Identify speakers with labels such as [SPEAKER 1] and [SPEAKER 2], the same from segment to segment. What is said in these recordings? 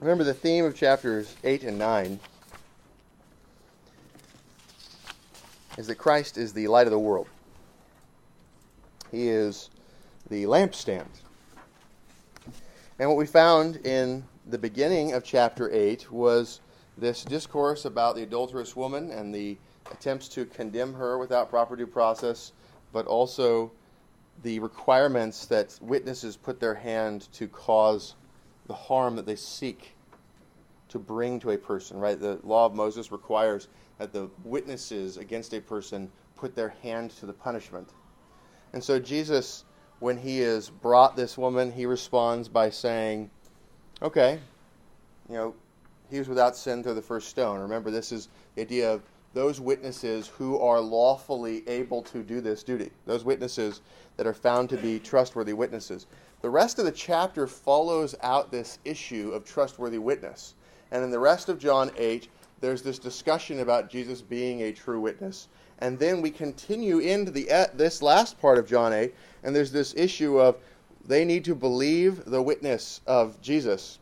[SPEAKER 1] Remember the theme of chapters 8 and 9 is that Christ is the light of the world. He is the lampstand. And what we found in the beginning of chapter 8 was this discourse about the adulterous woman and the attempts to condemn her without proper due process, but also the requirements that witnesses put their hand to cause the harm that they seek to bring to a person, right? The law of Moses requires that the witnesses against a person put their hand to the punishment. And so Jesus, when he is brought this woman, he responds by saying, Okay, you know, he was without sin through the first stone. Remember, this is the idea of those witnesses who are lawfully able to do this duty, those witnesses that are found to be trustworthy witnesses. The rest of the chapter follows out this issue of trustworthy witness. And in the rest of John 8, there's this discussion about Jesus being a true witness. And then we continue into the eh, this last part of John 8, and there's this issue of they need to believe the witness of Jesus.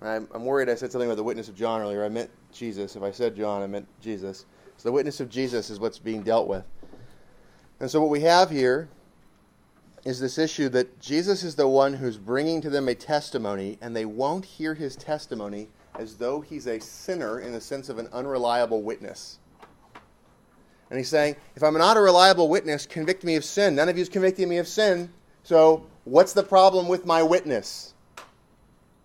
[SPEAKER 1] I'm, I'm worried I said something about the witness of John earlier. I meant Jesus. If I said John, I meant Jesus. So the witness of Jesus is what's being dealt with. And so what we have here is this issue that Jesus is the one who's bringing to them a testimony, and they won't hear his testimony as though he's a sinner in the sense of an unreliable witness. And he's saying, if I'm not a reliable witness, convict me of sin. None of you is convicting me of sin, so what's the problem with my witness?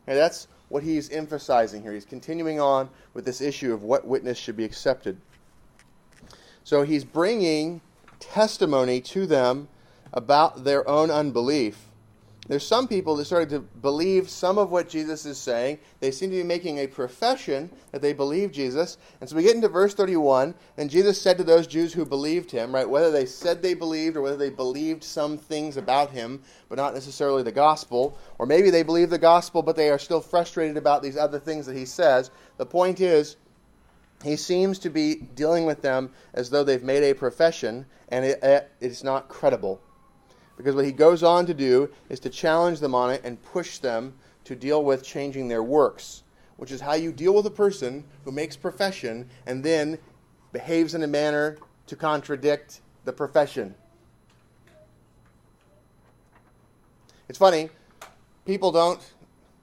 [SPEAKER 1] Okay, that's what he's emphasizing here. He's continuing on with this issue of what witness should be accepted. So he's bringing testimony to them about their own unbelief there's some people that started to believe some of what Jesus is saying. They seem to be making a profession that they believe Jesus. And so we get into verse 31, and Jesus said to those Jews who believed him, right, whether they said they believed or whether they believed some things about him, but not necessarily the gospel, or maybe they believe the gospel, but they are still frustrated about these other things that he says. The point is, he seems to be dealing with them as though they've made a profession, and it, it's not credible. Because what he goes on to do is to challenge them on it and push them to deal with changing their works, which is how you deal with a person who makes profession and then behaves in a manner to contradict the profession. It's funny, people don't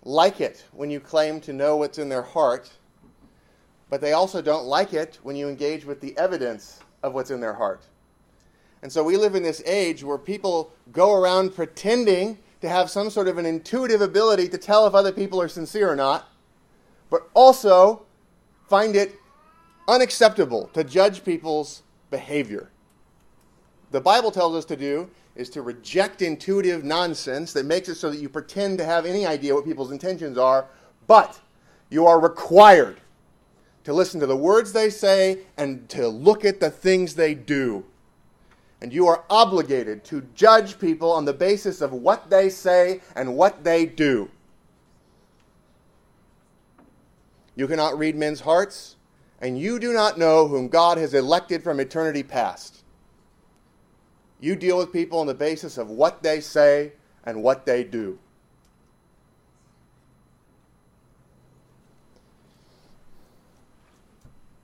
[SPEAKER 1] like it when you claim to know what's in their heart, but they also don't like it when you engage with the evidence of what's in their heart. And so we live in this age where people go around pretending to have some sort of an intuitive ability to tell if other people are sincere or not, but also find it unacceptable to judge people's behavior. The Bible tells us to do is to reject intuitive nonsense that makes it so that you pretend to have any idea what people's intentions are, but you are required to listen to the words they say and to look at the things they do and you are obligated to judge people on the basis of what they say and what they do. You cannot read men's hearts, and you do not know whom God has elected from eternity past. You deal with people on the basis of what they say and what they do.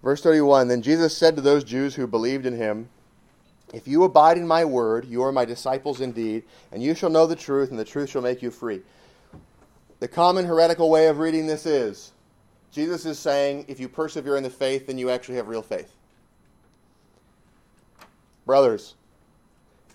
[SPEAKER 1] Verse 31 Then Jesus said to those Jews who believed in him, if you abide in my word, you are my disciples indeed, and you shall know the truth, and the truth shall make you free. The common heretical way of reading this is Jesus is saying, if you persevere in the faith, then you actually have real faith. Brothers,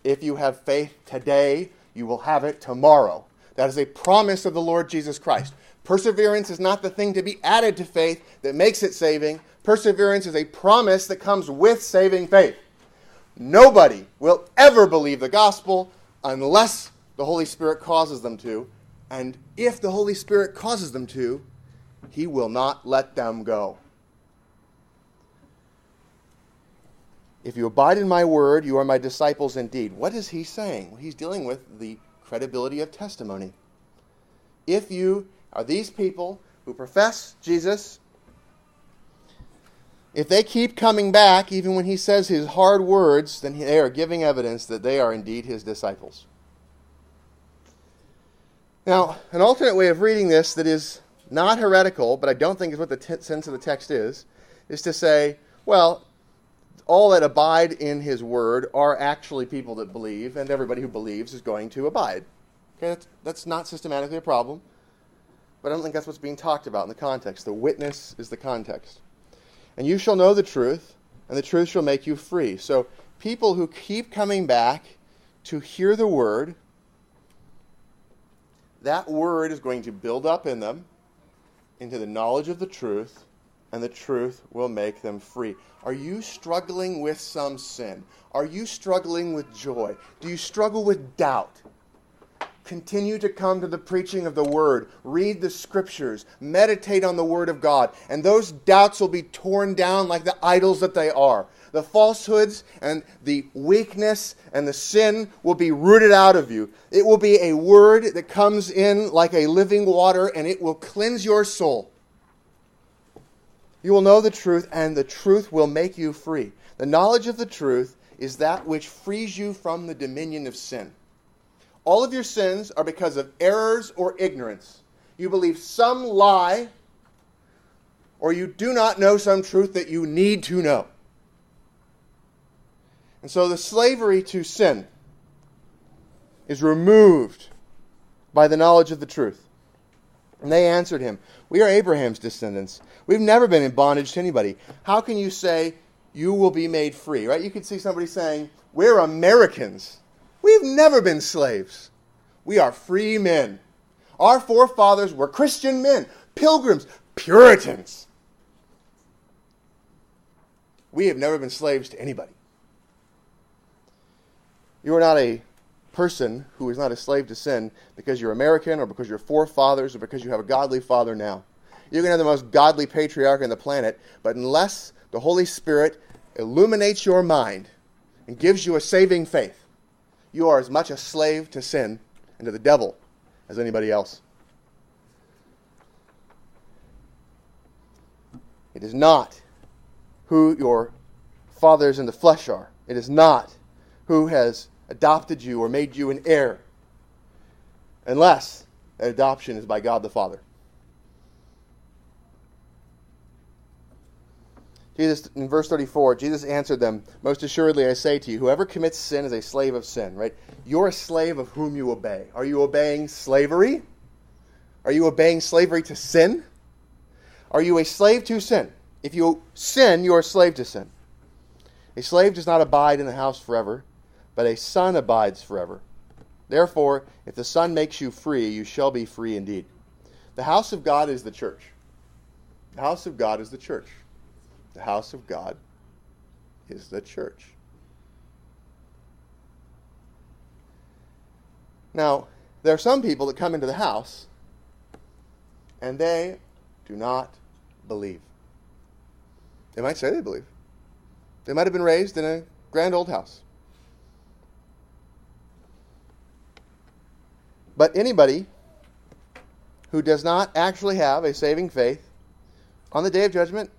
[SPEAKER 1] if you have faith today, you will have it tomorrow. That is a promise of the Lord Jesus Christ. Perseverance is not the thing to be added to faith that makes it saving. Perseverance is a promise that comes with saving faith. Nobody will ever believe the gospel unless the Holy Spirit causes them to. And if the Holy Spirit causes them to, He will not let them go. If you abide in my word, you are my disciples indeed. What is he saying? He's dealing with the credibility of testimony. If you are these people who profess Jesus, if they keep coming back, even when he says his hard words, then they are giving evidence that they are indeed his disciples. Now, an alternate way of reading this that is not heretical, but I don't think is what the t- sense of the text is, is to say, well, all that abide in his word are actually people that believe, and everybody who believes is going to abide. Okay, that's, that's not systematically a problem, but I don't think that's what's being talked about in the context. The witness is the context. And you shall know the truth, and the truth shall make you free. So, people who keep coming back to hear the word, that word is going to build up in them into the knowledge of the truth, and the truth will make them free. Are you struggling with some sin? Are you struggling with joy? Do you struggle with doubt? Continue to come to the preaching of the Word. Read the Scriptures. Meditate on the Word of God. And those doubts will be torn down like the idols that they are. The falsehoods and the weakness and the sin will be rooted out of you. It will be a Word that comes in like a living water and it will cleanse your soul. You will know the truth, and the truth will make you free. The knowledge of the truth is that which frees you from the dominion of sin. All of your sins are because of errors or ignorance. You believe some lie, or you do not know some truth that you need to know. And so the slavery to sin is removed by the knowledge of the truth. And they answered him, We are Abraham's descendants. We've never been in bondage to anybody. How can you say you will be made free? Right? You could see somebody saying, We're Americans. We've never been slaves. We are free men. Our forefathers were Christian men, pilgrims, Puritans. We have never been slaves to anybody. You are not a person who is not a slave to sin because you're American or because you're forefathers or because you have a godly father now. You can have the most godly patriarch on the planet, but unless the Holy Spirit illuminates your mind and gives you a saving faith, you are as much a slave to sin and to the devil as anybody else. It is not who your fathers in the flesh are. It is not who has adopted you or made you an heir, unless that adoption is by God the Father. Jesus, in verse 34, Jesus answered them, Most assuredly I say to you, whoever commits sin is a slave of sin, right? You're a slave of whom you obey. Are you obeying slavery? Are you obeying slavery to sin? Are you a slave to sin? If you sin, you are a slave to sin. A slave does not abide in the house forever, but a son abides forever. Therefore, if the Son makes you free, you shall be free indeed. The house of God is the church. The house of God is the church. The house of God is the church. Now, there are some people that come into the house and they do not believe. They might say they believe. They might have been raised in a grand old house. But anybody who does not actually have a saving faith on the day of judgment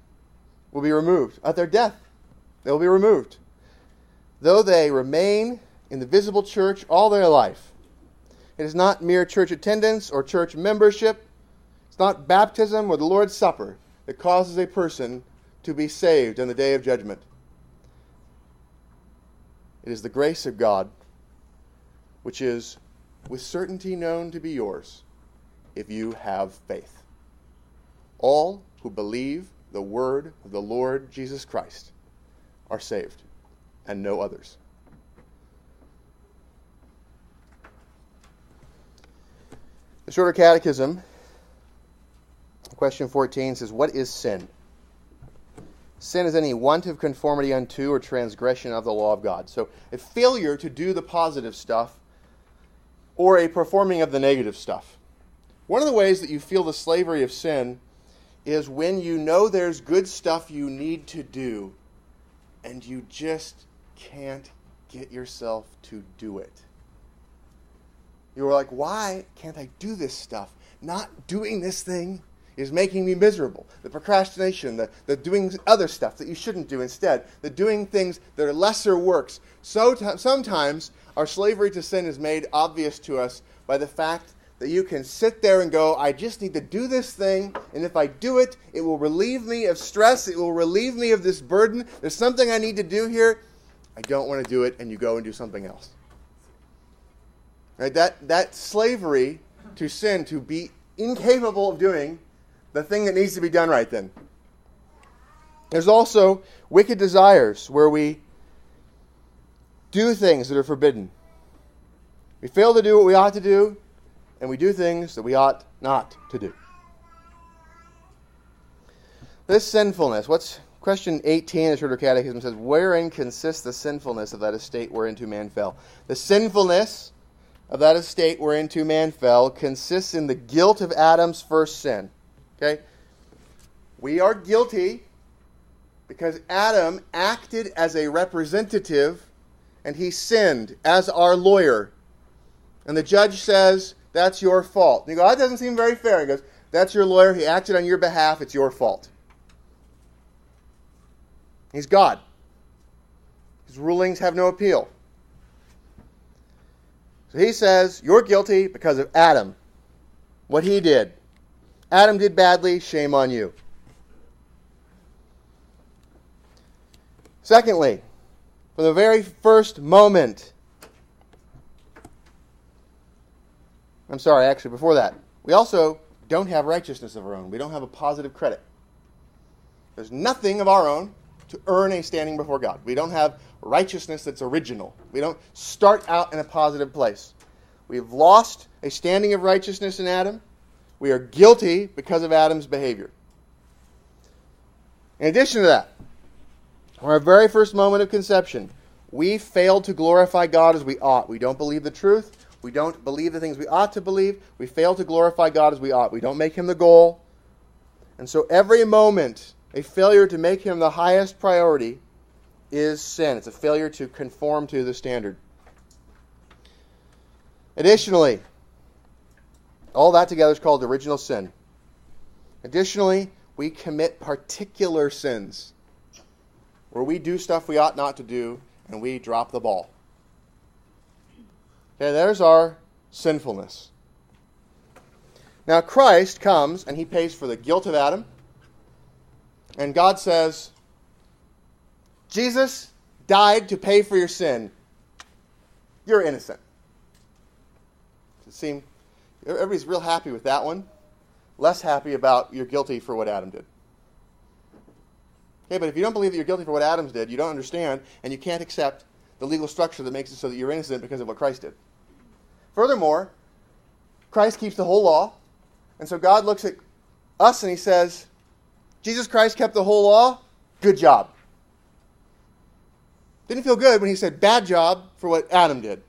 [SPEAKER 1] will be removed. At their death, they will be removed. Though they remain in the visible church all their life. It is not mere church attendance or church membership. It's not baptism or the Lord's Supper that causes a person to be saved on the day of judgment. It is the grace of God, which is with certainty known to be yours if you have faith. All who believe the word of the Lord Jesus Christ are saved, and no others. The Shorter Catechism, question 14, says, What is sin? Sin is any want of conformity unto or transgression of the law of God. So, a failure to do the positive stuff or a performing of the negative stuff. One of the ways that you feel the slavery of sin is when you know there's good stuff you need to do and you just can't get yourself to do it. You're like, why can't I do this stuff? Not doing this thing is making me miserable. The procrastination, the, the doing other stuff that you shouldn't do instead, the doing things that are lesser works. So t- sometimes our slavery to sin is made obvious to us by the fact that you can sit there and go, I just need to do this thing, and if I do it, it will relieve me of stress, it will relieve me of this burden. There's something I need to do here. I don't want to do it, and you go and do something else. Right? That, that slavery to sin, to be incapable of doing the thing that needs to be done right then. There's also wicked desires where we do things that are forbidden. We fail to do what we ought to do, and we do things that we ought not to do. This sinfulness, what's question 18 of the Shorter Catechism says, Wherein consists the sinfulness of that estate wherein whereinto man fell? The sinfulness of that estate wherein whereinto man fell consists in the guilt of Adam's first sin. Okay? We are guilty because Adam acted as a representative and he sinned as our lawyer. And the judge says, That's your fault. And you go, That doesn't seem very fair. He goes, That's your lawyer. He acted on your behalf. It's your fault. He's God. His rulings have no appeal. So he says, You're guilty because of Adam, what he did. Adam did badly, shame on you. Secondly, from the very first moment, I'm sorry, actually, before that, we also don't have righteousness of our own. We don't have a positive credit. There's nothing of our own to earn a standing before God. We don't have righteousness that's original. We don't start out in a positive place. We've lost a standing of righteousness in Adam. We are guilty because of Adam's behavior. In addition to that, from our very first moment of conception, we failed to glorify God as we ought. We don't believe the truth. We don't believe the things we ought to believe. We fail to glorify God as we ought. We don't make Him the goal. And so every moment, a failure to make Him the highest priority is sin. It's a failure to conform to the standard. Additionally, all that together is called original sin. Additionally, we commit particular sins where we do stuff we ought not to do and we drop the ball. Okay, there's our sinfulness. Now, Christ comes and he pays for the guilt of Adam. And God says, Jesus died to pay for your sin. You're innocent. Does it seem everybody's real happy with that one? Less happy about you're guilty for what Adam did. Okay, but if you don't believe that you're guilty for what Adams did, you don't understand, and you can't accept the legal structure that makes it so that you're innocent because of what Christ did. Furthermore, Christ keeps the whole law, and so God looks at us and he says, Jesus Christ kept the whole law. Good job. Didn't feel good when he said bad job for what Adam did.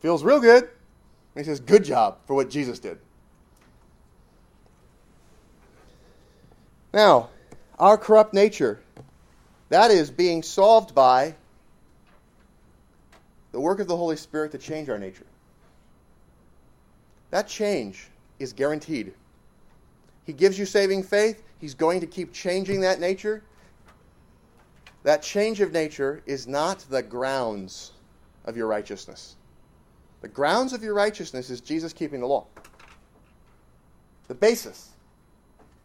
[SPEAKER 1] Feels real good when he says good job for what Jesus did. Now, our corrupt nature, that is being solved by the work of the Holy Spirit to change our nature. That change is guaranteed. He gives you saving faith, He's going to keep changing that nature. That change of nature is not the grounds of your righteousness. The grounds of your righteousness is Jesus keeping the law. The basis,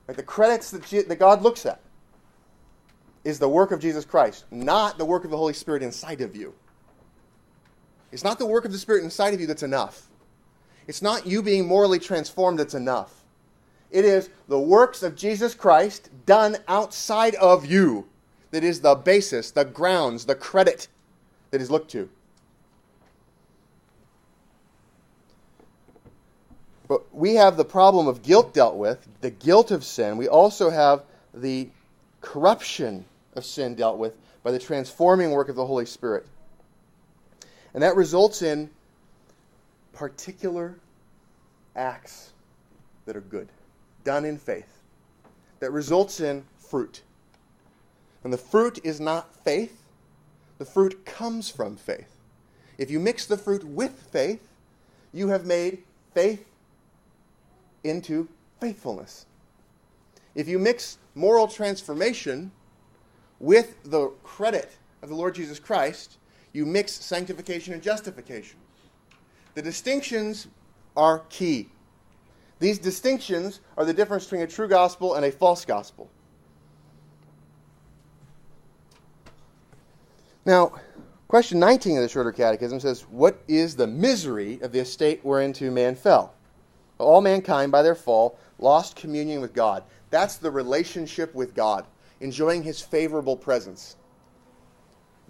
[SPEAKER 1] like the credits that, that God looks at, is the work of Jesus Christ, not the work of the Holy Spirit inside of you. It's not the work of the Spirit inside of you that's enough. It's not you being morally transformed that's enough. It is the works of Jesus Christ done outside of you that is the basis, the grounds, the credit that is looked to. But we have the problem of guilt dealt with, the guilt of sin. We also have the corruption of sin dealt with by the transforming work of the Holy Spirit. And that results in particular acts that are good done in faith that results in fruit. And the fruit is not faith, the fruit comes from faith. If you mix the fruit with faith, you have made faith into faithfulness. If you mix moral transformation with the credit of the Lord Jesus Christ, you mix sanctification and justification. The distinctions are key. These distinctions are the difference between a true gospel and a false gospel. Now, question 19 of the Shorter Catechism says, What is the misery of the estate whereinto man fell? All mankind, by their fall, lost communion with God. That's the relationship with God, enjoying His favorable presence.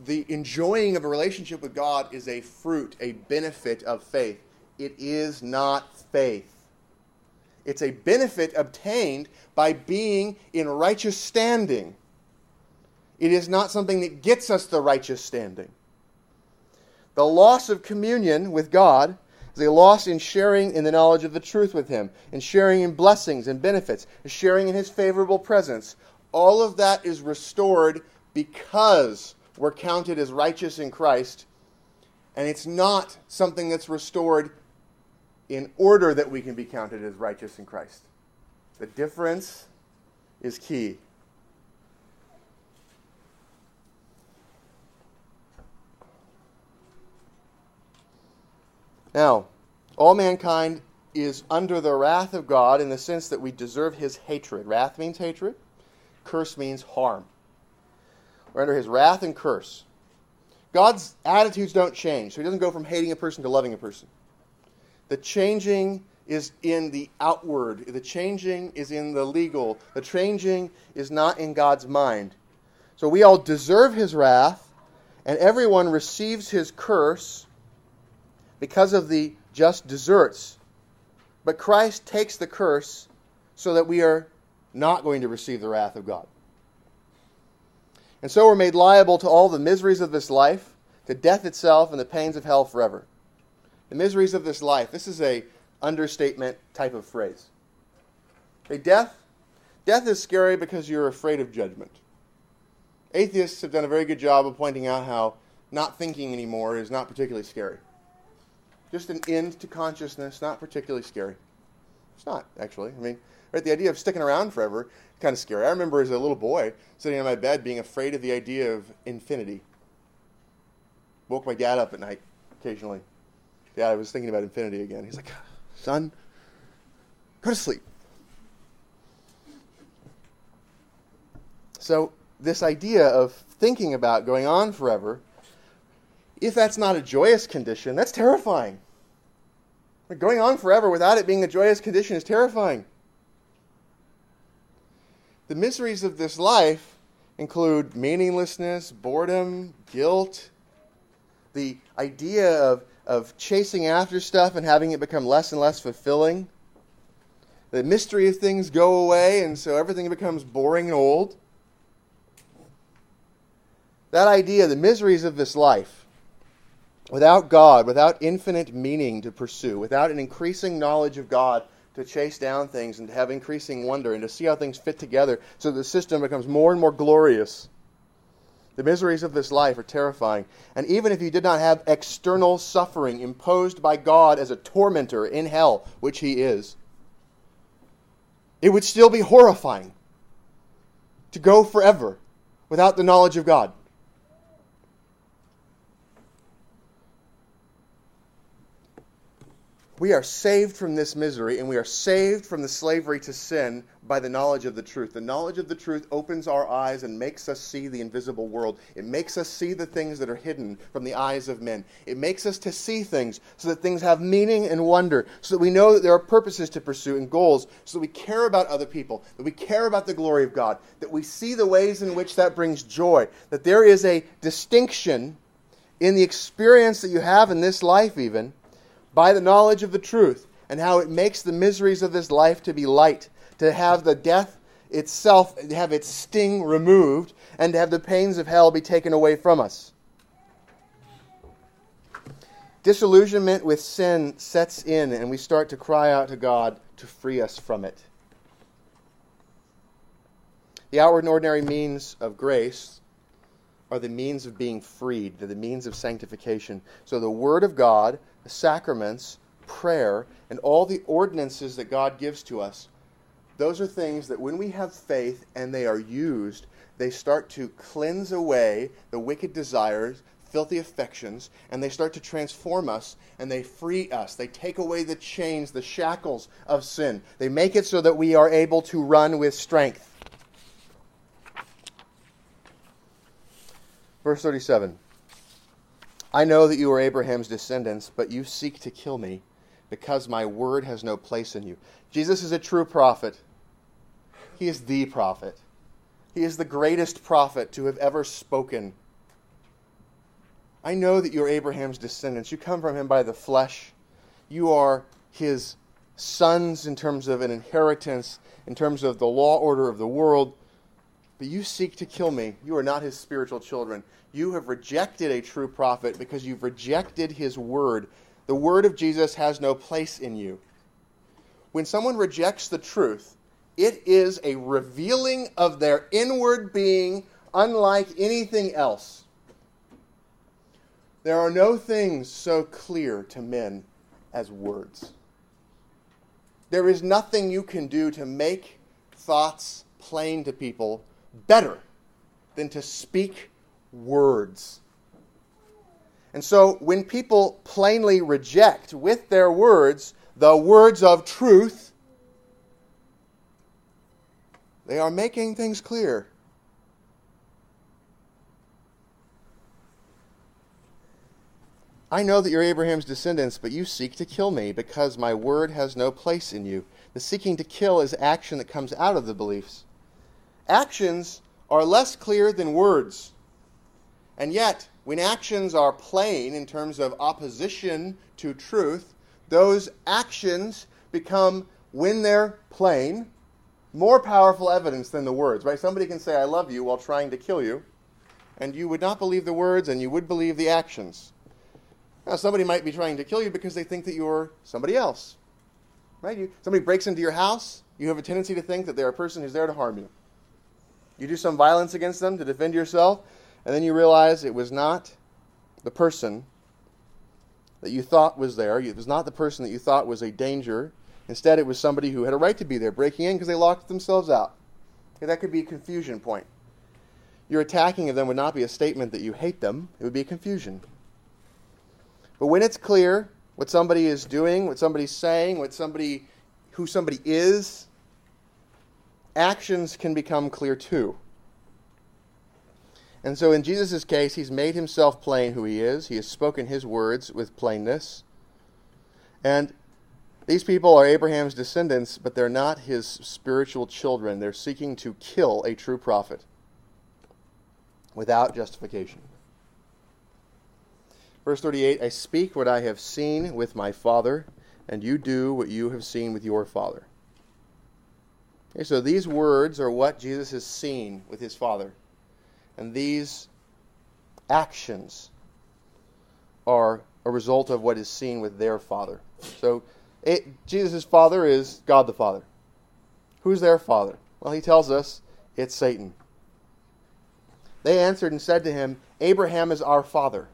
[SPEAKER 1] The enjoying of a relationship with God is a fruit, a benefit of faith. It is not faith. It's a benefit obtained by being in righteous standing. It is not something that gets us the righteous standing. The loss of communion with God is a loss in sharing in the knowledge of the truth with Him, in sharing in blessings and benefits, in sharing in His favorable presence. All of that is restored because we're counted as righteous in Christ, and it's not something that's restored in order that we can be counted as righteous in Christ. The difference is key. Now, all mankind is under the wrath of God in the sense that we deserve his hatred. Wrath means hatred, curse means harm. We're under his wrath and curse. God's attitudes don't change, so he doesn't go from hating a person to loving a person. The changing is in the outward, the changing is in the legal, the changing is not in God's mind. So we all deserve his wrath, and everyone receives his curse because of the just deserts. But Christ takes the curse so that we are not going to receive the wrath of God. And so we're made liable to all the miseries of this life, to death itself, and the pains of hell forever. The miseries of this life. This is a understatement type of phrase. Okay, death. Death is scary because you're afraid of judgment. Atheists have done a very good job of pointing out how not thinking anymore is not particularly scary. Just an end to consciousness, not particularly scary. It's not, actually. I mean, right, the idea of sticking around forever kind of scary. I remember as a little boy sitting on my bed being afraid of the idea of infinity. Woke my dad up at night occasionally. Dad, I was thinking about infinity again. He's like, son, go to sleep. So, this idea of thinking about going on forever, if that's not a joyous condition, that's terrifying. Going on forever without it being a joyous condition is terrifying. The miseries of this life include meaninglessness, boredom, guilt, the idea of, of chasing after stuff and having it become less and less fulfilling. The mystery of things go away, and so everything becomes boring and old. That idea, the miseries of this life, Without God, without infinite meaning to pursue, without an increasing knowledge of God to chase down things and to have increasing wonder and to see how things fit together so the system becomes more and more glorious. The miseries of this life are terrifying. And even if you did not have external suffering imposed by God as a tormentor in hell, which he is, it would still be horrifying to go forever without the knowledge of God. We are saved from this misery and we are saved from the slavery to sin by the knowledge of the truth. The knowledge of the truth opens our eyes and makes us see the invisible world. It makes us see the things that are hidden from the eyes of men. It makes us to see things so that things have meaning and wonder, so that we know that there are purposes to pursue and goals, so that we care about other people, that we care about the glory of God, that we see the ways in which that brings joy, that there is a distinction in the experience that you have in this life, even by the knowledge of the truth, and how it makes the miseries of this life to be light, to have the death itself have its sting removed, and to have the pains of hell be taken away from us. Disillusionment with sin sets in, and we start to cry out to God to free us from it. The outward and ordinary means of grace are the means of being freed, they're the means of sanctification. So the Word of God the sacraments, prayer, and all the ordinances that God gives to us, those are things that when we have faith and they are used, they start to cleanse away the wicked desires, filthy affections, and they start to transform us and they free us. They take away the chains, the shackles of sin. They make it so that we are able to run with strength. Verse 37 I know that you are Abraham's descendants, but you seek to kill me because my word has no place in you. Jesus is a true prophet. He is the prophet. He is the greatest prophet to have ever spoken. I know that you're Abraham's descendants. You come from him by the flesh. You are his sons in terms of an inheritance, in terms of the law order of the world. But you seek to kill me. You are not his spiritual children. You have rejected a true prophet because you've rejected his word. The word of Jesus has no place in you. When someone rejects the truth, it is a revealing of their inward being unlike anything else. There are no things so clear to men as words. There is nothing you can do to make thoughts plain to people better than to speak words. And so when people plainly reject with their words the words of truth, they are making things clear. I know that you're Abraham's descendants, but you seek to kill me because my word has no place in you. The seeking to kill is action that comes out of the beliefs. Actions are less clear than words. And yet, when actions are plain in terms of opposition to truth, those actions become, when they're plain, more powerful evidence than the words, right? Somebody can say, I love you while trying to kill you, and you would not believe the words and you would believe the actions. Now, somebody might be trying to kill you because they think that you're somebody else, right? You, somebody breaks into your house, you have a tendency to think that they're a person who's there to harm you. You do some violence against them to defend yourself, and then you realize it was not the person that you thought was there. It was not the person that you thought was a danger Instead, it was somebody who had a right to be there, breaking in because they locked themselves out. Okay, that could be a confusion point. Your attacking of them would not be a statement that you hate them, it would be a confusion. But when it's clear what somebody is doing, what somebody's saying, what somebody who somebody is, actions can become clear too. And so in Jesus' case, he's made himself plain who he is. He has spoken his words with plainness. And these people are Abraham's descendants, but they're not his spiritual children. They're seeking to kill a true prophet without justification. Verse 38 I speak what I have seen with my father, and you do what you have seen with your father. Okay, so these words are what Jesus has seen with his father. And these actions are a result of what is seen with their father. So Jesus' father is God the Father. Who's their father? Well, he tells us it's Satan. They answered and said to him, Abraham is our father.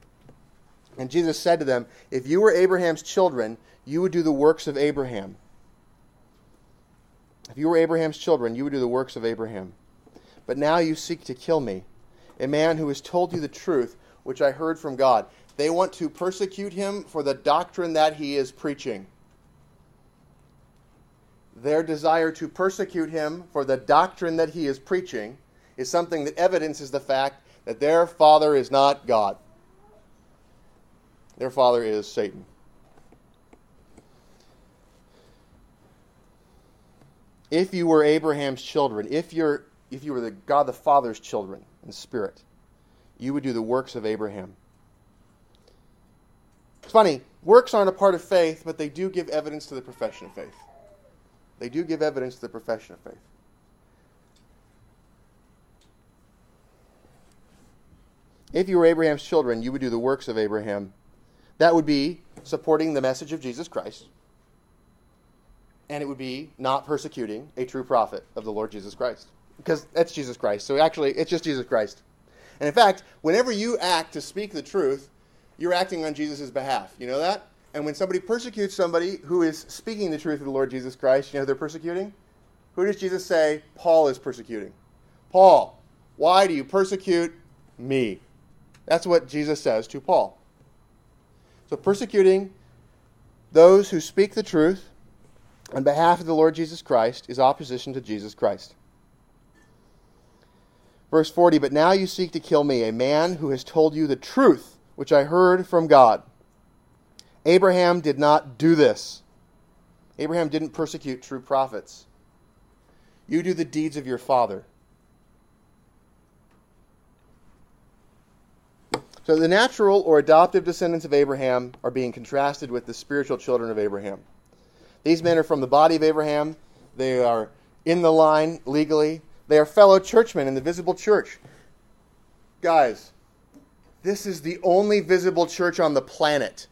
[SPEAKER 1] And Jesus said to them, If you were Abraham's children, you would do the works of Abraham. If you were Abraham's children, you would do the works of Abraham. But now you seek to kill me, a man who has told you the truth, which I heard from God. They want to persecute him for the doctrine that he is preaching their desire to persecute him for the doctrine that he is preaching is something that evidences the fact that their father is not God. Their father is Satan. If you were Abraham's children, if you're if you were the God the Father's children in spirit, you would do the works of Abraham. It's funny, works aren't a part of faith, but they do give evidence to the profession of faith. They do give evidence to the profession of faith. If you were Abraham's children, you would do the works of Abraham. That would be supporting the message of Jesus Christ. And it would be not persecuting a true prophet of the Lord Jesus Christ. Because that's Jesus Christ. So actually, it's just Jesus Christ. And in fact, whenever you act to speak the truth, you're acting on Jesus' behalf. You know that? And when somebody persecutes somebody who is speaking the truth of the Lord Jesus Christ, you know they're persecuting? Who does Jesus say Paul is persecuting? Paul, why do you persecute me? That's what Jesus says to Paul. So persecuting those who speak the truth on behalf of the Lord Jesus Christ is opposition to Jesus Christ. Verse 40 But now you seek to kill me, a man who has told you the truth, which I heard from God. Abraham did not do this. Abraham didn't persecute true prophets. You do the deeds of your father. So the natural or adoptive descendants of Abraham are being contrasted with the spiritual children of Abraham. These men are from the body of Abraham. They are in the line legally. They are fellow churchmen in the visible church. Guys, this is the only visible church on the planet.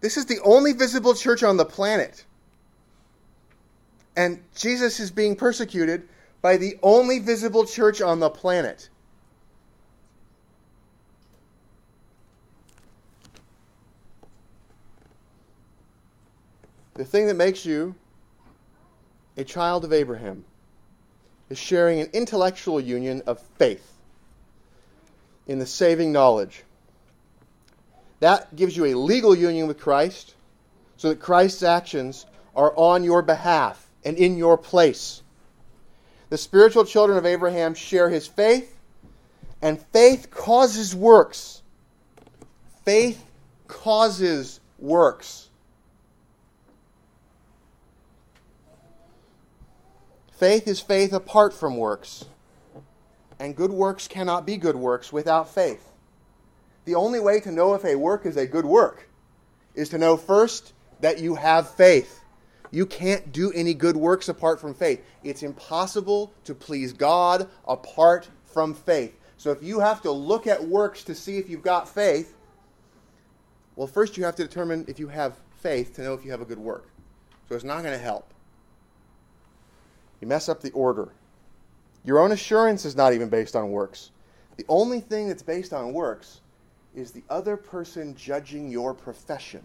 [SPEAKER 1] This is the only visible church on the planet. And Jesus is being persecuted by the only visible church on the planet. The thing that makes you a child of Abraham is sharing an intellectual union of faith in the saving knowledge. That gives you a legal union with Christ so that Christ's actions are on your behalf and in your place. The spiritual children of Abraham share his faith, and faith causes works. Faith causes works. Faith is faith apart from works. And good works cannot be good works without faith. The only way to know if a work is a good work is to know first that you have faith. You can't do any good works apart from faith. It's impossible to please God apart from faith. So if you have to look at works to see if you've got faith, well, first you have to determine if you have faith to know if you have a good work. So it's not going to help. You mess up the order. Your own assurance is not even based on works. The only thing that's based on works is the other person judging your profession.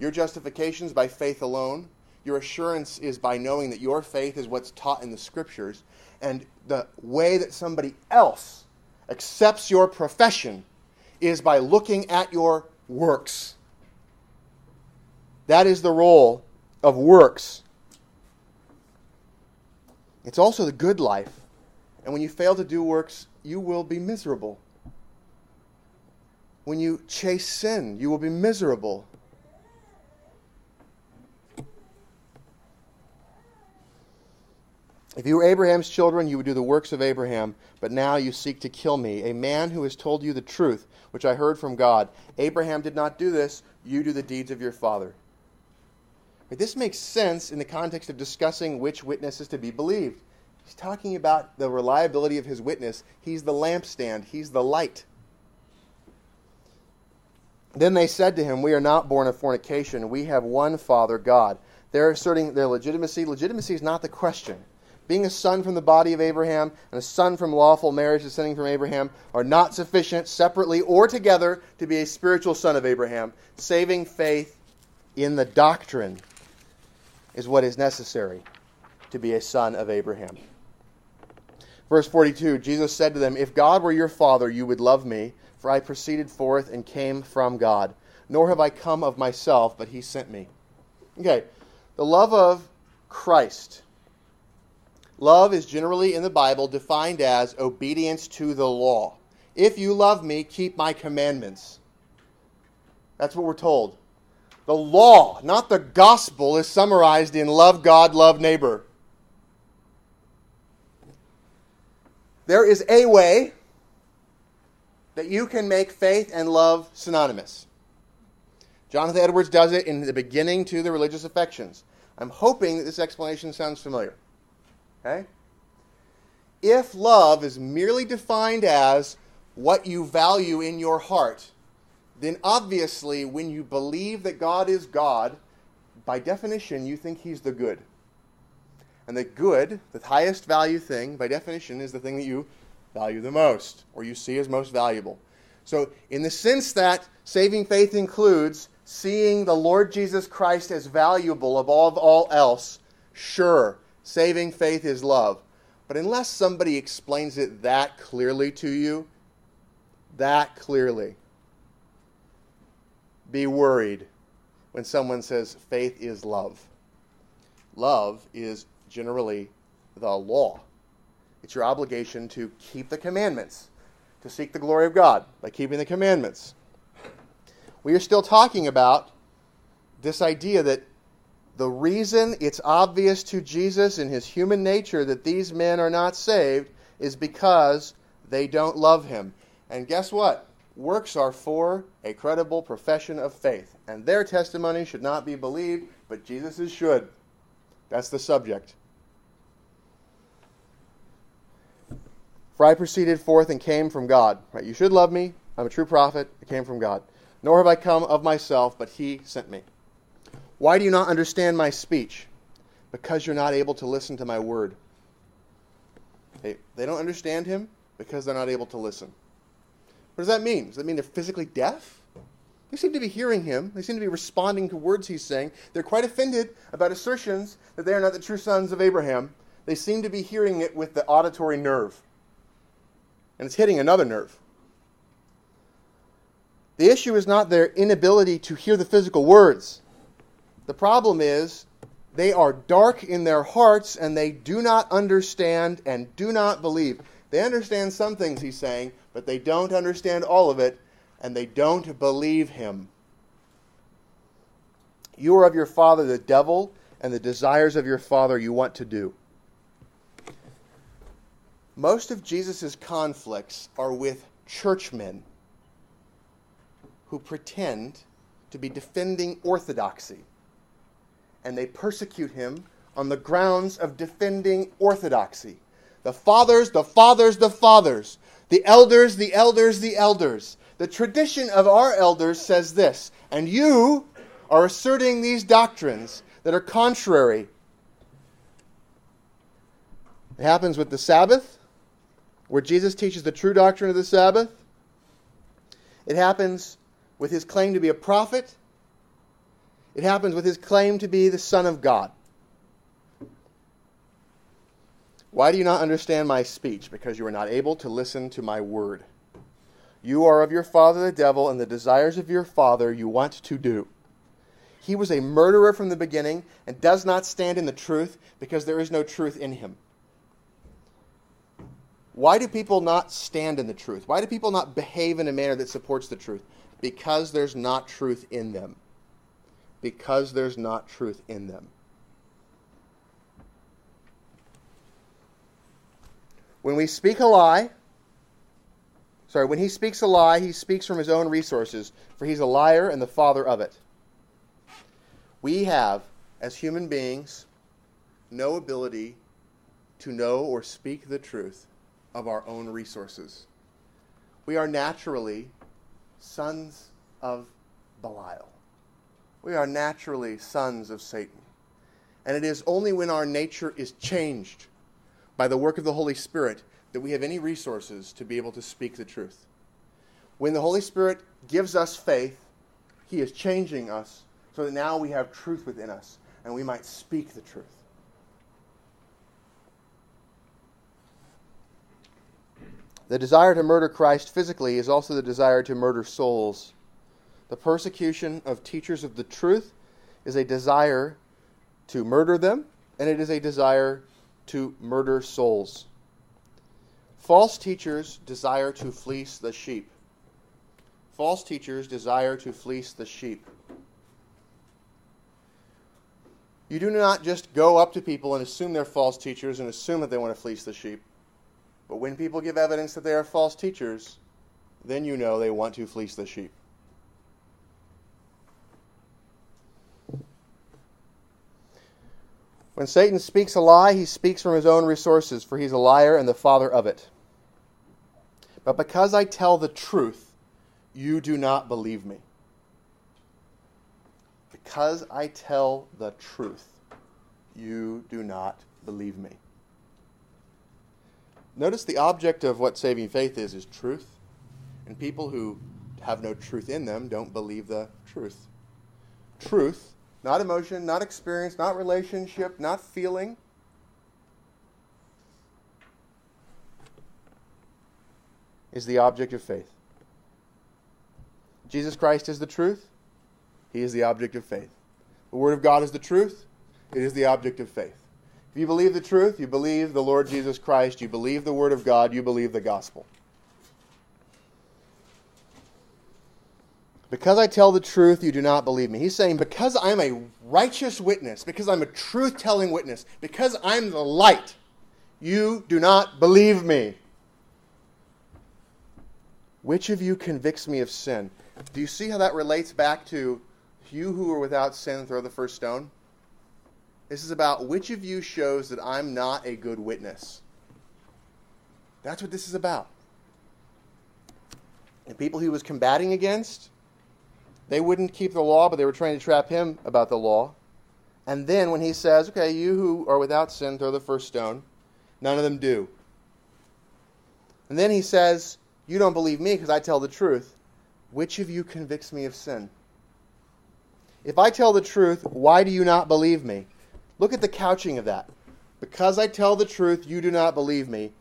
[SPEAKER 1] Your justification is by faith alone. Your assurance is by knowing that your faith is what's taught in the scriptures. And the way that somebody else accepts your profession is by looking at your works. That is the role of works it's also the good life. And when you fail to do works, you will be miserable. When you chase sin, you will be miserable. If you were Abraham's children, you would do the works of Abraham, but now you seek to kill me, a man who has told you the truth, which I heard from God. Abraham did not do this, you do the deeds of your father. This makes sense in the context of discussing which witness is to be believed. He's talking about the reliability of his witness. He's the lampstand, he's the light. Then they said to him, We are not born of fornication. We have one Father, God. They're asserting their legitimacy. Legitimacy is not the question. Being a son from the body of Abraham and a son from lawful marriage descending from Abraham are not sufficient, separately or together, to be a spiritual son of Abraham. Saving faith in the doctrine is what is necessary to be a son of Abraham. Verse 42 Jesus said to them, If God were your father, you would love me, for I proceeded forth and came from God. Nor have I come of myself, but he sent me. Okay, the love of Christ. Love is generally in the Bible defined as obedience to the law. If you love me, keep my commandments. That's what we're told. The law, not the gospel, is summarized in love God, love neighbor. There is a way that you can make faith and love synonymous. Jonathan Edwards does it in the beginning to the religious affections. I'm hoping that this explanation sounds familiar. Okay? If love is merely defined as what you value in your heart, then obviously, when you believe that God is God, by definition, you think He's the good. And the good, the highest value thing, by definition, is the thing that you value the most or you see as most valuable. So, in the sense that saving faith includes seeing the Lord Jesus Christ as valuable above all else, sure, saving faith is love. But unless somebody explains it that clearly to you, that clearly, be worried when someone says faith is love. Love is generally the law. It's your obligation to keep the commandments, to seek the glory of God by keeping the commandments. We are still talking about this idea that the reason it's obvious to Jesus in his human nature that these men are not saved is because they don't love him. And guess what? Works are for a credible profession of faith, and their testimony should not be believed, but Jesus's should. That's the subject. For I proceeded forth and came from God. Right? You should love me. I'm a true prophet. I came from God. Nor have I come of myself, but he sent me. Why do you not understand my speech? Because you're not able to listen to my word. They, they don't understand him because they're not able to listen. What does that mean? Does that mean they're physically deaf? They seem to be hearing him. They seem to be responding to words he's saying. They're quite offended about assertions that they are not the true sons of Abraham. They seem to be hearing it with the auditory nerve. And it's hitting another nerve. The issue is not their inability to hear the physical words. The problem is they are dark in their hearts and they do not understand and do not believe. They understand some things he's saying, but they don't understand all of it and they don't believe him. You are of your father the devil, and the desires of your father you want to do. Most of Jesus' conflicts are with churchmen who pretend to be defending orthodoxy and they persecute him on the grounds of defending orthodoxy. The fathers, the fathers, the fathers, the elders, the elders, the elders. The tradition of our elders says this, and you are asserting these doctrines that are contrary. It happens with the Sabbath, where Jesus teaches the true doctrine of the Sabbath. It happens with his claim to be a prophet it happens with his claim to be the Son of God. Why do you not understand my speech? Because you are not able to listen to my word. You are of your father the devil, and the desires of your father you want to do. He was a murderer from the beginning and does not stand in the truth because there is no truth in him. Why do people not stand in the truth? Why do people not behave in a manner that supports the truth? Because there's not truth in them because there's not truth in them. When we speak a lie, sorry, when he speaks a lie, he speaks from his own resources, for he's a liar and the father of it. We have, as human beings, no ability to know or speak the truth of our own resources. We are naturally sons of Belial. We are naturally sons of Satan. And it is only when our nature is changed by the work of the Holy Spirit that we have any resources to be able to speak the truth. When the Holy Spirit gives us faith, He is changing us so that now we have truth within us and we might speak the truth. The desire to murder Christ physically is also the desire to murder souls the persecution of teachers of the truth is a desire to murder them, and it is a desire to murder souls. False teachers desire to fleece the sheep. False teachers desire to fleece the sheep. You do not just go up to people and assume they're false teachers and assume that they want to fleece the sheep. But when people give evidence that they are false teachers, then you know they want to fleece the sheep. When Satan speaks a lie, he speaks from his own resources, for he's a liar and the father of it. But because I tell the truth, you do not believe me. Because I tell the truth, you do not believe me. Notice the object of what saving faith is is truth. And people who have no truth in them don't believe the truth. Truth not emotion, not experience, not relationship, not feeling. Is the object of faith. Jesus Christ is the truth. He is the object of faith. The Word of God is the truth. It is the object of faith. If you believe the truth, you believe the Lord Jesus Christ, you believe the Word of God, you believe the gospel. Because I tell the truth, you do not believe me. He's saying, because I'm a righteous witness, because I'm a truth telling witness, because I'm the light, you do not believe me. Which of you convicts me of sin? Do you see how that relates back to you who are without sin, throw the first stone? This is about which of you shows that I'm not a good witness. That's what this is about. The people he was combating against, they wouldn't keep the law, but they were trying to trap him about the law. And then when he says, Okay, you who are without sin, throw the first stone, none of them do. And then he says, You don't believe me because I tell the truth. Which of you convicts me of sin? If I tell the truth, why do you not believe me? Look at the couching of that. Because I tell the truth, you do not believe me.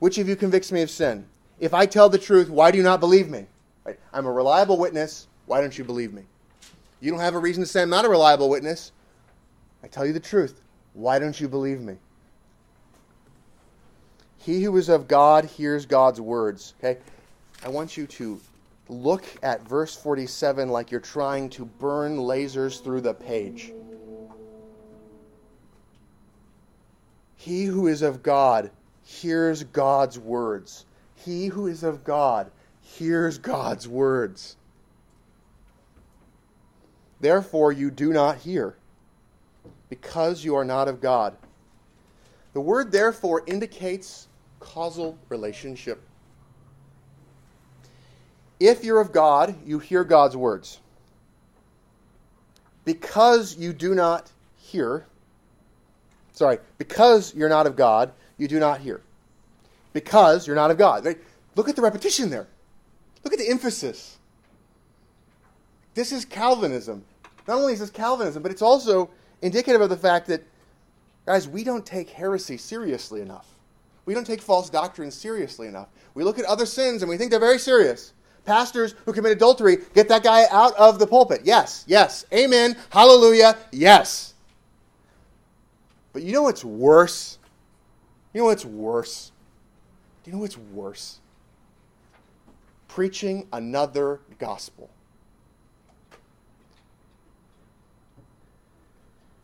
[SPEAKER 1] Which of you convicts me of sin? If I tell the truth, why do you not believe me? Right? I'm a reliable witness. Why don't you believe me? You don't have a reason to say I'm not a reliable witness. I tell you the truth. Why don't you believe me? He who is of God hears God's words. Okay? I want you to look at verse 47 like you're trying to burn lasers through the page. He who is of God hears God's words. He who is of God hears God's words. Therefore, you do not hear, because you are not of God. The word therefore indicates causal relationship. If you're of God, you hear God's words. Because you do not hear, sorry, because you're not of God, you do not hear. Because you're not of God. Look at the repetition there. Look at the emphasis. This is Calvinism. Not only is this Calvinism, but it's also indicative of the fact that, guys, we don't take heresy seriously enough. We don't take false doctrine seriously enough. We look at other sins and we think they're very serious. Pastors who commit adultery, get that guy out of the pulpit. Yes, yes. Amen. Hallelujah. Yes. But you know what's worse? You know what's worse? Do you know what's worse? Preaching another gospel.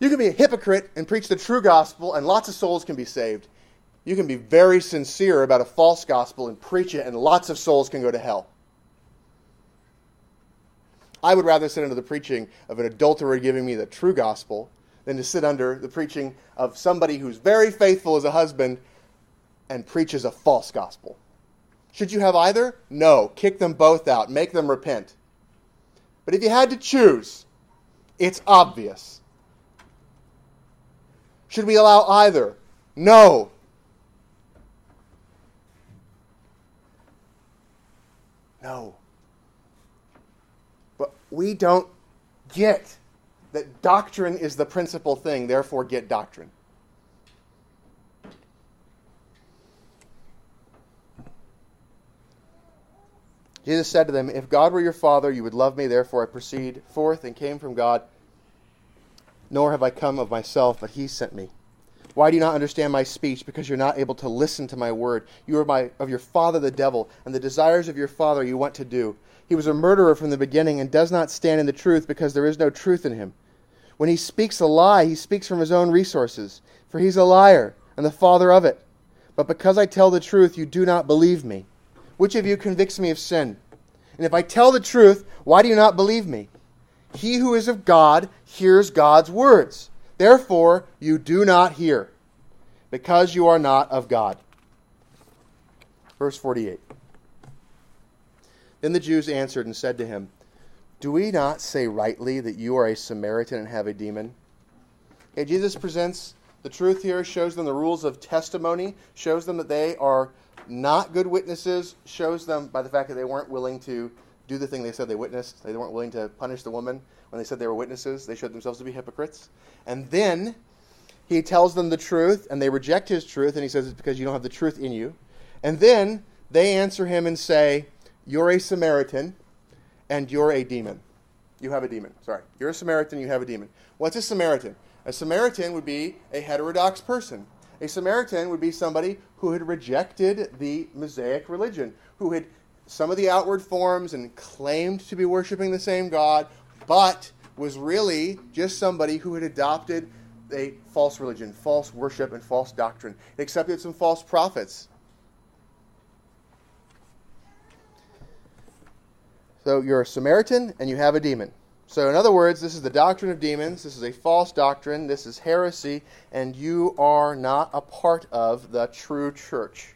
[SPEAKER 1] You can be a hypocrite and preach the true gospel, and lots of souls can be saved. You can be very sincere about a false gospel and preach it, and lots of souls can go to hell. I would rather sit under the preaching of an adulterer giving me the true gospel than to sit under the preaching of somebody who's very faithful as a husband and preaches a false gospel. Should you have either? No. Kick them both out. Make them repent. But if you had to choose, it's obvious. Should we allow either? No. No. But we don't get that doctrine is the principal thing, therefore, get doctrine. Jesus said to them, If God were your Father, you would love me, therefore I proceed forth and came from God nor have I come of myself, but he sent me. Why do you not understand my speech? Because you're not able to listen to my word. You are my, of your father the devil, and the desires of your father you want to do. He was a murderer from the beginning and does not stand in the truth because there is no truth in him. When he speaks a lie, he speaks from his own resources, for he's a liar and the father of it. But because I tell the truth, you do not believe me. Which of you convicts me of sin? And if I tell the truth, why do you not believe me? He who is of God hears God's words. Therefore, you do not hear, because you are not of God. Verse 48. Then the Jews answered and said to him, Do we not say rightly that you are a Samaritan and have a demon? Okay, Jesus presents the truth here, shows them the rules of testimony, shows them that they are not good witnesses, shows them by the fact that they weren't willing to do the thing they said they witnessed. They weren't willing to punish the woman when they said they were witnesses. They showed themselves to be hypocrites. And then he tells them the truth, and they reject his truth, and he says it's because you don't have the truth in you. And then they answer him and say, You're a Samaritan and you're a demon. You have a demon. Sorry. You're a Samaritan, you have a demon. What's a Samaritan? A Samaritan would be a heterodox person. A Samaritan would be somebody who had rejected the Mosaic religion, who had some of the outward forms and claimed to be worshiping the same God, but was really just somebody who had adopted a false religion, false worship, and false doctrine. It accepted some false prophets. So you're a Samaritan and you have a demon. So, in other words, this is the doctrine of demons. This is a false doctrine. This is heresy, and you are not a part of the true church.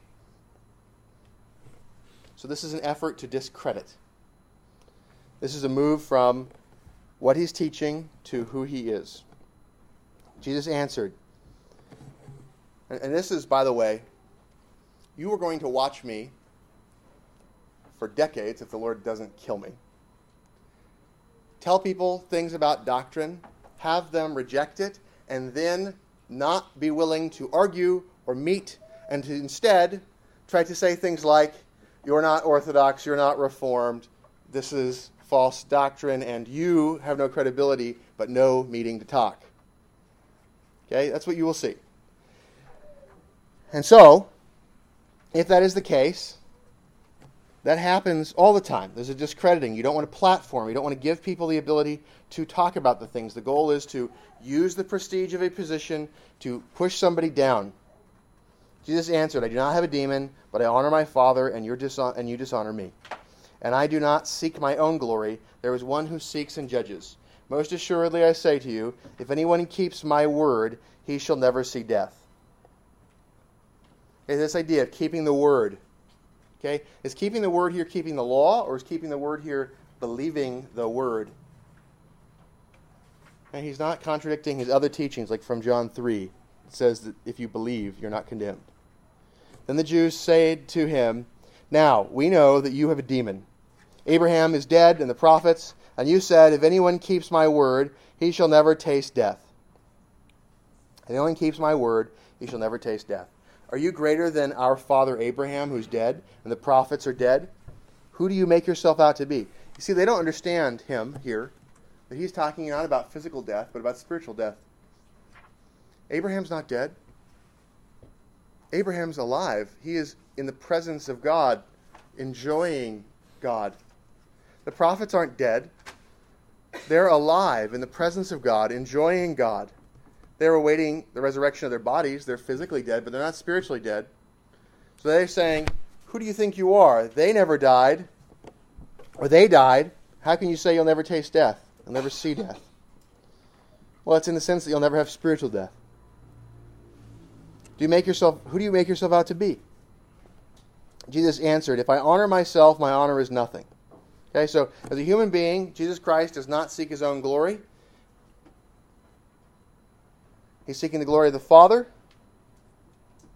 [SPEAKER 1] So, this is an effort to discredit. This is a move from what he's teaching to who he is. Jesus answered. And this is, by the way, you are going to watch me for decades if the Lord doesn't kill me tell people things about doctrine, have them reject it, and then not be willing to argue or meet, and to instead try to say things like, You're not Orthodox, you're not Reformed, this is false doctrine, and you have no credibility, but no meeting to talk. Okay, that's what you will see. And so, if that is the case, that happens all the time. There's a discrediting. You don't want to platform. You don't want to give people the ability to talk about the things. The goal is to use the prestige of a position to push somebody down. Jesus answered, I do not have a demon, but I honor my Father, and, and you dishonor me. And I do not seek my own glory. There is one who seeks and judges. Most assuredly, I say to you, if anyone keeps my word, he shall never see death. Okay, this idea of keeping the word Okay? Is keeping the word here keeping the law, or is keeping the word here believing the word? And he's not contradicting his other teachings, like from John 3. It says that if you believe, you're not condemned. Then the Jews said to him, Now, we know that you have a demon. Abraham is dead, and the prophets, and you said, If anyone keeps my word, he shall never taste death. If anyone keeps my word, he shall never taste death. Are you greater than our father Abraham, who's dead, and the prophets are dead? Who do you make yourself out to be? You see, they don't understand him here, that he's talking not about physical death, but about spiritual death. Abraham's not dead. Abraham's alive. He is in the presence of God, enjoying God. The prophets aren't dead. They're alive in the presence of God, enjoying God. They're awaiting the resurrection of their bodies. They're physically dead, but they're not spiritually dead. So they're saying, Who do you think you are? They never died, or they died. How can you say you'll never taste death? You'll never see death. Well, it's in the sense that you'll never have spiritual death. Do you make yourself who do you make yourself out to be? Jesus answered, If I honor myself, my honor is nothing. Okay, so as a human being, Jesus Christ does not seek his own glory. He's seeking the glory of the Father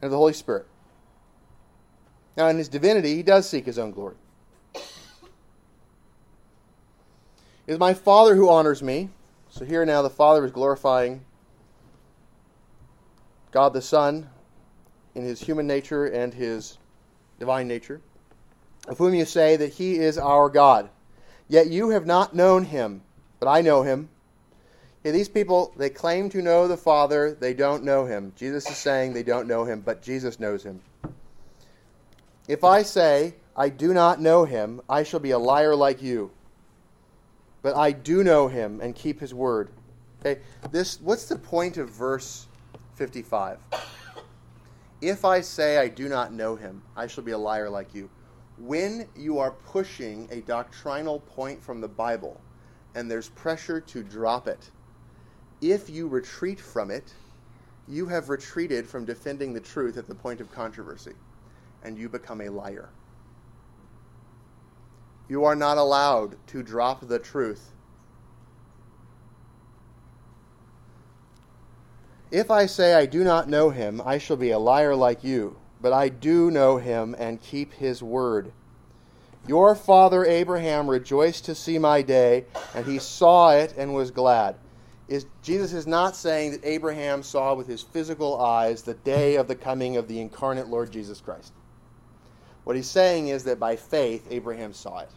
[SPEAKER 1] and of the Holy Spirit. Now, in his divinity, he does seek his own glory. It is my Father who honors me. So here now the Father is glorifying God the Son in his human nature and his divine nature, of whom you say that he is our God. Yet you have not known him, but I know him. Yeah, these people, they claim to know the Father, they don't know him. Jesus is saying they don't know him, but Jesus knows him. If I say, I do not know him, I shall be a liar like you. But I do know him and keep his word. Okay, this what's the point of verse 55? If I say I do not know him, I shall be a liar like you. When you are pushing a doctrinal point from the Bible and there's pressure to drop it, if you retreat from it, you have retreated from defending the truth at the point of controversy, and you become a liar. You are not allowed to drop the truth. If I say I do not know him, I shall be a liar like you, but I do know him and keep his word. Your father Abraham rejoiced to see my day, and he saw it and was glad is Jesus is not saying that Abraham saw with his physical eyes the day of the coming of the incarnate Lord Jesus Christ. What he's saying is that by faith, Abraham saw it.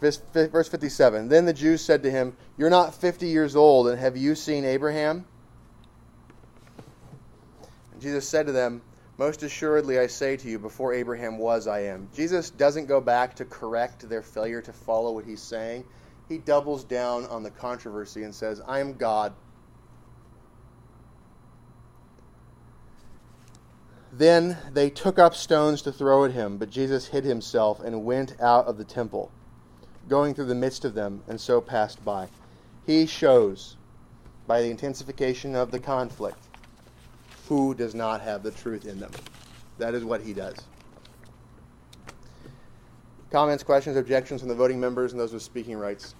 [SPEAKER 1] Verse 57 Then the Jews said to him, You're not 50 years old, and have you seen Abraham? And Jesus said to them, Most assuredly I say to you, before Abraham was, I am. Jesus doesn't go back to correct their failure to follow what he's saying. He doubles down on the controversy and says, I am God. Then they took up stones to throw at him, but Jesus hid himself and went out of the temple going through the midst of them, and so passed by. He shows, by the intensification of the conflict, who does not have the truth in them. That is what he does. Comments, questions, objections from the voting members and those with speaking rights?